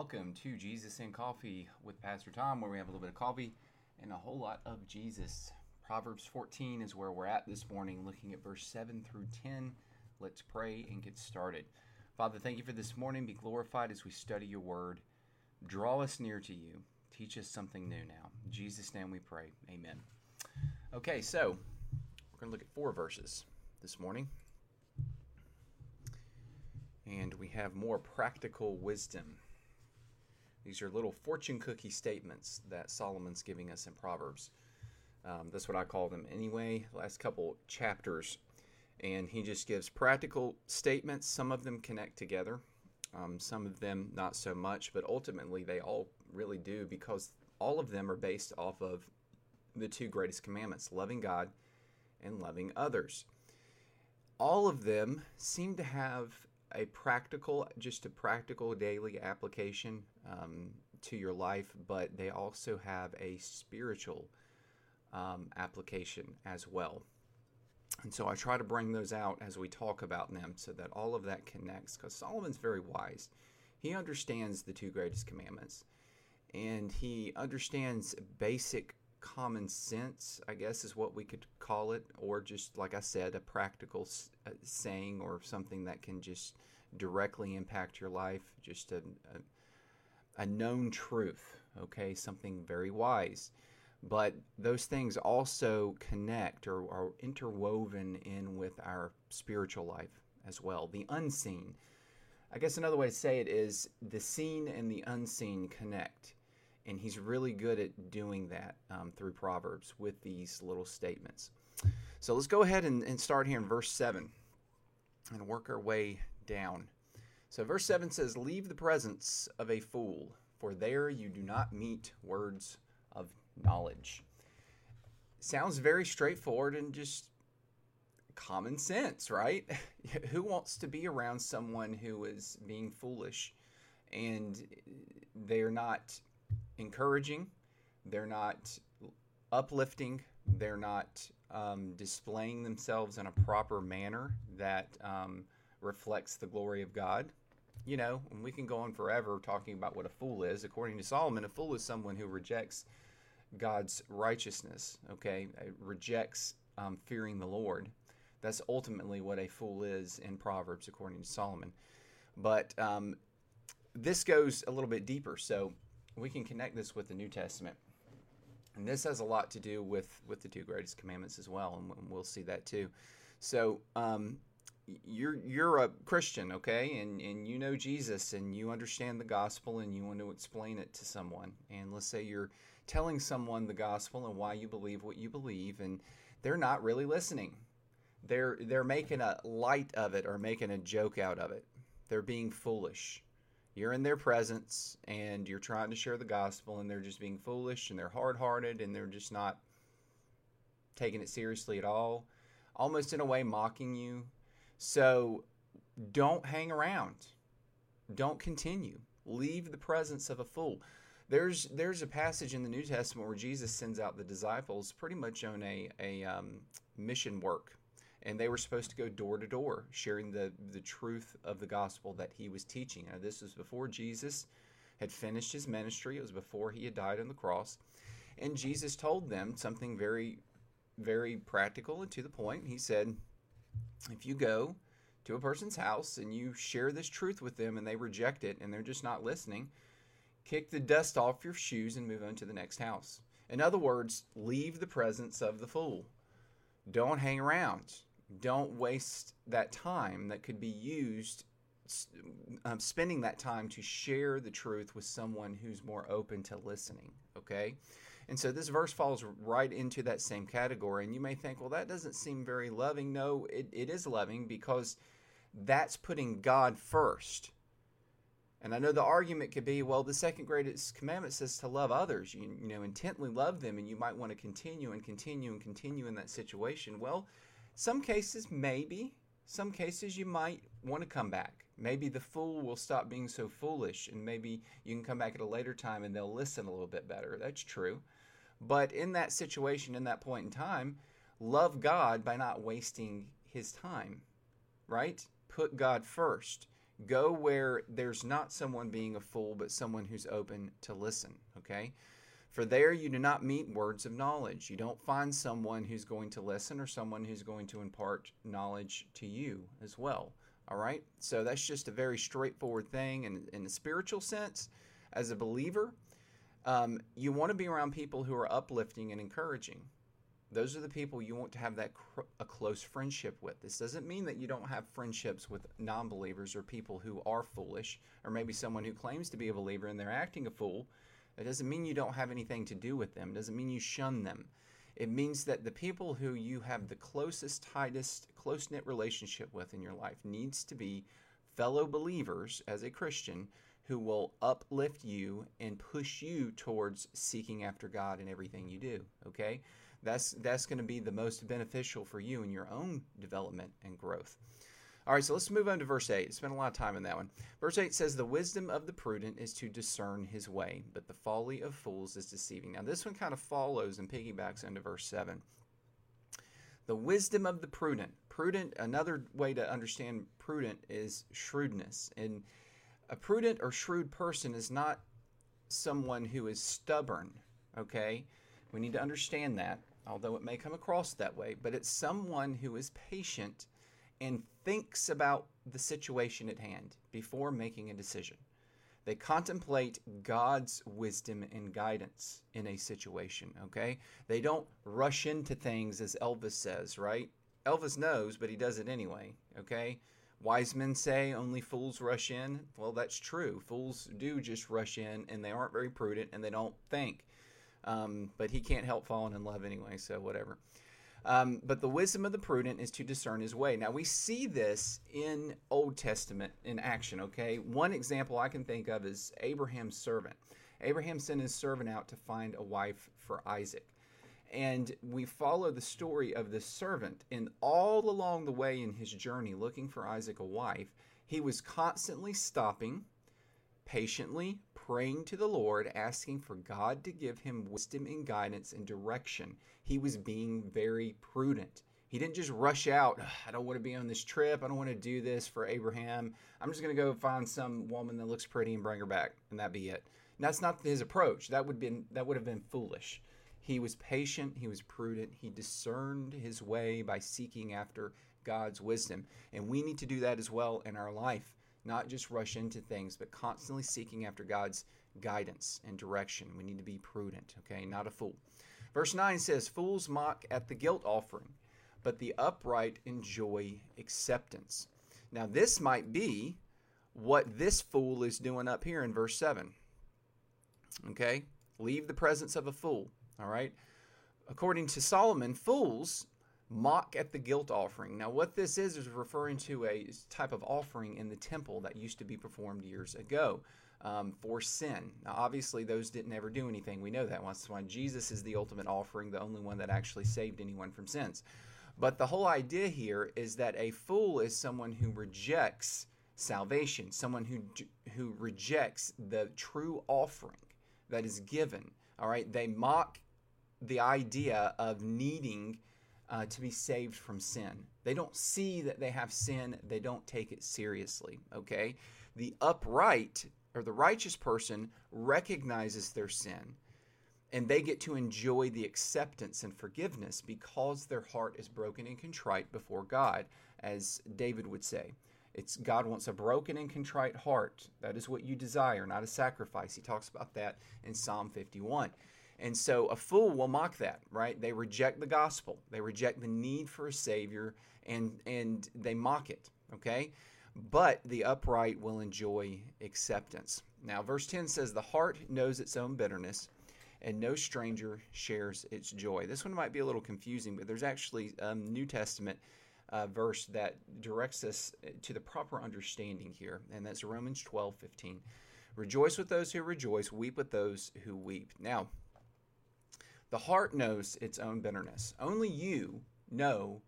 welcome to Jesus and Coffee with Pastor Tom, where we have a little bit of coffee and a whole lot of Jesus. Proverbs 14 is where we're at this morning, looking at verse 7 through 10. Let's pray and get started. Father, thank you for this morning. Be glorified as we study your word. Draw us near to you. Teach us something new now. In Jesus' name we pray. Amen. Okay, so we're going to look at four verses this morning and we have more practical wisdom. These are little fortune cookie statements that Solomon's giving us in Proverbs. Um, that's what I call them anyway. Last couple chapters, and he just gives practical statements. Some of them connect together, um, some of them not so much, but ultimately they all really do because all of them are based off of the two greatest commandments loving God and loving others. All of them seem to have a practical, just a practical daily application um, to your life, but they also have a spiritual um, application as well. And so I try to bring those out as we talk about them so that all of that connects because Solomon's very wise. He understands the two greatest commandments and he understands basic common sense, I guess is what we could call it, or just like I said, a practical uh, saying or something that can just directly impact your life, just a, a, a known truth, okay, something very wise. But those things also connect or are interwoven in with our spiritual life as well. The unseen. I guess another way to say it is the seen and the unseen connect and he's really good at doing that um, through Proverbs with these little statements. So let's go ahead and, and start here in verse 7 and work our way down. So, verse 7 says, Leave the presence of a fool, for there you do not meet words of knowledge. Sounds very straightforward and just common sense, right? who wants to be around someone who is being foolish and they're not encouraging, they're not uplifting, they're not um, displaying themselves in a proper manner that um, reflects the glory of God. You know, and we can go on forever talking about what a fool is. According to Solomon, a fool is someone who rejects God's righteousness, okay? Rejects um, fearing the Lord. That's ultimately what a fool is in Proverbs, according to Solomon. But um, this goes a little bit deeper. So we can connect this with the New Testament. And this has a lot to do with, with the two greatest commandments as well, and we'll see that too. So, um, you're you're a Christian, okay, and and you know Jesus, and you understand the gospel, and you want to explain it to someone. And let's say you're telling someone the gospel and why you believe what you believe, and they're not really listening. They're they're making a light of it or making a joke out of it. They're being foolish you're in their presence and you're trying to share the gospel and they're just being foolish and they're hard-hearted and they're just not taking it seriously at all almost in a way mocking you. So don't hang around. Don't continue. Leave the presence of a fool. There's there's a passage in the new testament where jesus sends out the disciples pretty much on a, a um, mission work and they were supposed to go door to door sharing the, the truth of the gospel that he was teaching. Now, this was before Jesus had finished his ministry, it was before he had died on the cross. And Jesus told them something very, very practical and to the point. He said, If you go to a person's house and you share this truth with them and they reject it and they're just not listening, kick the dust off your shoes and move on to the next house. In other words, leave the presence of the fool. Don't hang around don't waste that time that could be used um, spending that time to share the truth with someone who's more open to listening okay and so this verse falls right into that same category and you may think well that doesn't seem very loving no it, it is loving because that's putting god first and I know the argument could be, well, the second greatest commandment says to love others. You, you know, intently love them, and you might want to continue and continue and continue in that situation. Well, some cases, maybe. Some cases, you might want to come back. Maybe the fool will stop being so foolish, and maybe you can come back at a later time and they'll listen a little bit better. That's true. But in that situation, in that point in time, love God by not wasting his time, right? Put God first. Go where there's not someone being a fool, but someone who's open to listen. Okay? For there you do not meet words of knowledge. You don't find someone who's going to listen or someone who's going to impart knowledge to you as well. All right? So that's just a very straightforward thing. And in a spiritual sense, as a believer, um, you want to be around people who are uplifting and encouraging. Those are the people you want to have that cr- a close friendship with. This doesn't mean that you don't have friendships with non-believers or people who are foolish, or maybe someone who claims to be a believer and they're acting a fool. It doesn't mean you don't have anything to do with them. It doesn't mean you shun them. It means that the people who you have the closest, tightest, close knit relationship with in your life needs to be fellow believers as a Christian who will uplift you and push you towards seeking after God in everything you do. Okay? That's that's going to be the most beneficial for you in your own development and growth. All right, so let's move on to verse 8. Spend a lot of time on that one. Verse 8 says, The wisdom of the prudent is to discern his way, but the folly of fools is deceiving. Now, this one kind of follows and piggybacks into verse 7. The wisdom of the prudent. Prudent, another way to understand prudent is shrewdness. And a prudent or shrewd person is not someone who is stubborn, okay? We need to understand that, although it may come across that way, but it's someone who is patient and thinks about the situation at hand before making a decision. They contemplate God's wisdom and guidance in a situation, okay? They don't rush into things as Elvis says, right? Elvis knows, but he does it anyway, okay? Wise men say only fools rush in. Well, that's true. Fools do just rush in and they aren't very prudent and they don't think. Um, but he can't help falling in love anyway, so whatever. Um, but the wisdom of the prudent is to discern his way. Now we see this in Old Testament in action. Okay, one example I can think of is Abraham's servant. Abraham sent his servant out to find a wife for Isaac. And we follow the story of this servant. And all along the way in his journey looking for Isaac a wife, he was constantly stopping, patiently praying to the Lord, asking for God to give him wisdom and guidance and direction. He was being very prudent. He didn't just rush out, I don't want to be on this trip. I don't want to do this for Abraham. I'm just going to go find some woman that looks pretty and bring her back, and that be it. And that's not his approach. That would been that would have been foolish. He was patient, he was prudent, he discerned his way by seeking after God's wisdom. And we need to do that as well in our life not just rush into things, but constantly seeking after God's guidance and direction. We need to be prudent, okay, not a fool. Verse 9 says, Fools mock at the guilt offering, but the upright enjoy acceptance. Now, this might be what this fool is doing up here in verse 7. Okay? Leave the presence of a fool. All right? According to Solomon, fools mock at the guilt offering. Now, what this is is referring to a type of offering in the temple that used to be performed years ago um, for sin. Now, obviously, those didn't ever do anything. We know that. That's why Jesus is the ultimate offering, the only one that actually saved anyone from sins. But the whole idea here is that a fool is someone who rejects salvation, someone who who rejects the true offering that is given. All right, they mock the idea of needing uh, to be saved from sin. They don't see that they have sin, they don't take it seriously, okay? The upright or the righteous person recognizes their sin and they get to enjoy the acceptance and forgiveness because their heart is broken and contrite before God, as David would say. It's God wants a broken and contrite heart. That is what you desire, not a sacrifice. He talks about that in Psalm 51. And so a fool will mock that, right? They reject the gospel. They reject the need for a savior and and they mock it, okay? But the upright will enjoy acceptance. Now, verse 10 says, The heart knows its own bitterness, and no stranger shares its joy. This one might be a little confusing, but there's actually a New Testament uh, verse that directs us to the proper understanding here, and that's Romans 12 15. Rejoice with those who rejoice, weep with those who weep. Now, the heart knows its own bitterness. Only you know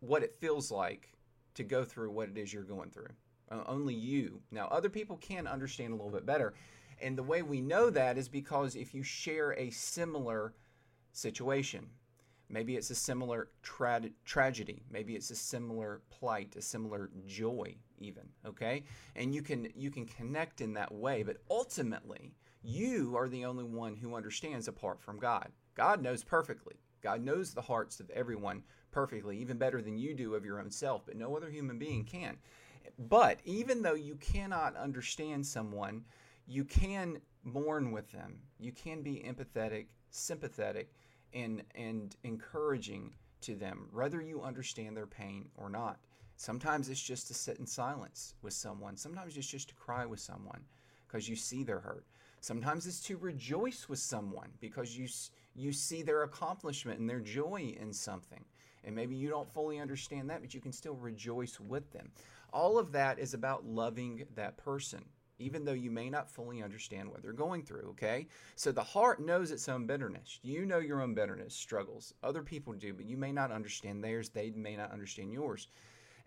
what it feels like to go through what it is you're going through. Only you. Now, other people can understand a little bit better. And the way we know that is because if you share a similar situation. Maybe it's a similar tra- tragedy. Maybe it's a similar plight, a similar joy, even. Okay, and you can you can connect in that way. But ultimately, you are the only one who understands apart from God. God knows perfectly. God knows the hearts of everyone perfectly, even better than you do of your own self. But no other human being can. But even though you cannot understand someone, you can mourn with them. You can be empathetic, sympathetic, and and encouraging to them, whether you understand their pain or not. Sometimes it's just to sit in silence with someone. Sometimes it's just to cry with someone because you see their hurt. Sometimes it's to rejoice with someone because you you see their accomplishment and their joy in something. And maybe you don't fully understand that, but you can still rejoice with them. All of that is about loving that person even though you may not fully understand what they're going through, okay? So the heart knows its own bitterness. You know your own bitterness, struggles. Other people do, but you may not understand theirs. They may not understand yours.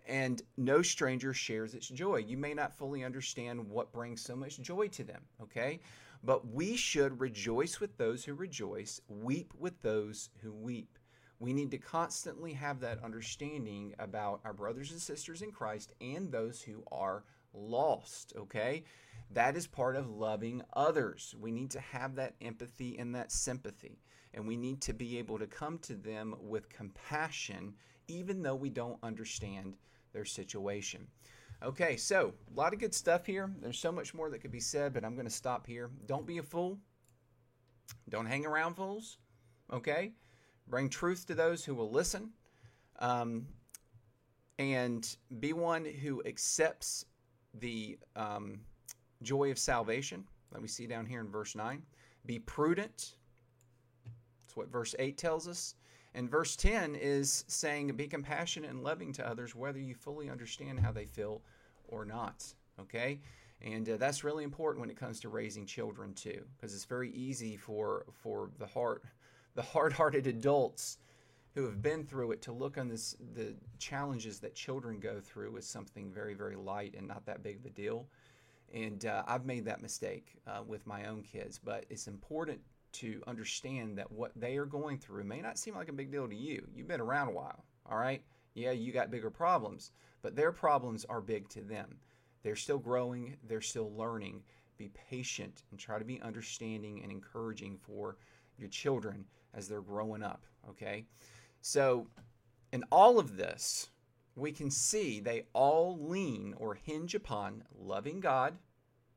And no stranger shares its joy. You may not fully understand what brings so much joy to them, okay? But we should rejoice with those who rejoice, weep with those who weep. We need to constantly have that understanding about our brothers and sisters in Christ and those who are lost, okay? That is part of loving others. We need to have that empathy and that sympathy. And we need to be able to come to them with compassion, even though we don't understand their situation. Okay, so a lot of good stuff here. There's so much more that could be said, but I'm going to stop here. Don't be a fool. Don't hang around fools. Okay? Bring truth to those who will listen. Um, and be one who accepts the um, joy of salvation that we see down here in verse 9. Be prudent. That's what verse 8 tells us. And verse 10 is saying, be compassionate and loving to others, whether you fully understand how they feel or not. Okay? And uh, that's really important when it comes to raising children too, because it's very easy for for the heart, the hard-hearted adults who have been through it to look on this the challenges that children go through as something very very light and not that big of a deal and uh, i've made that mistake uh, with my own kids but it's important to understand that what they are going through may not seem like a big deal to you. You've been around a while all right? Yeah you got bigger problems but their problems are big to them. They're still growing they're still learning. Be patient and try to be understanding and encouraging for your children as they're growing up okay? So, in all of this, we can see they all lean or hinge upon loving God,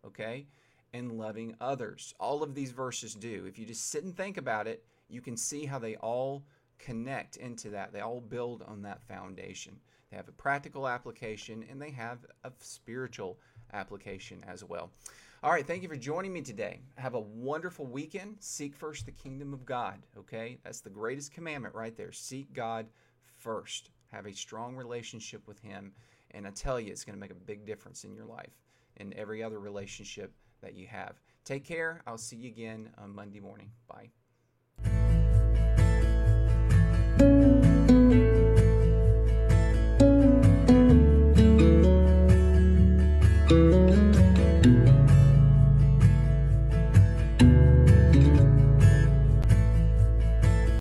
okay, and loving others. All of these verses do. If you just sit and think about it, you can see how they all connect into that. They all build on that foundation. They have a practical application and they have a spiritual application as well. All right, thank you for joining me today. Have a wonderful weekend. Seek first the kingdom of God, okay? That's the greatest commandment right there. Seek God first. Have a strong relationship with Him, and I tell you, it's going to make a big difference in your life and every other relationship that you have. Take care. I'll see you again on Monday morning. Bye.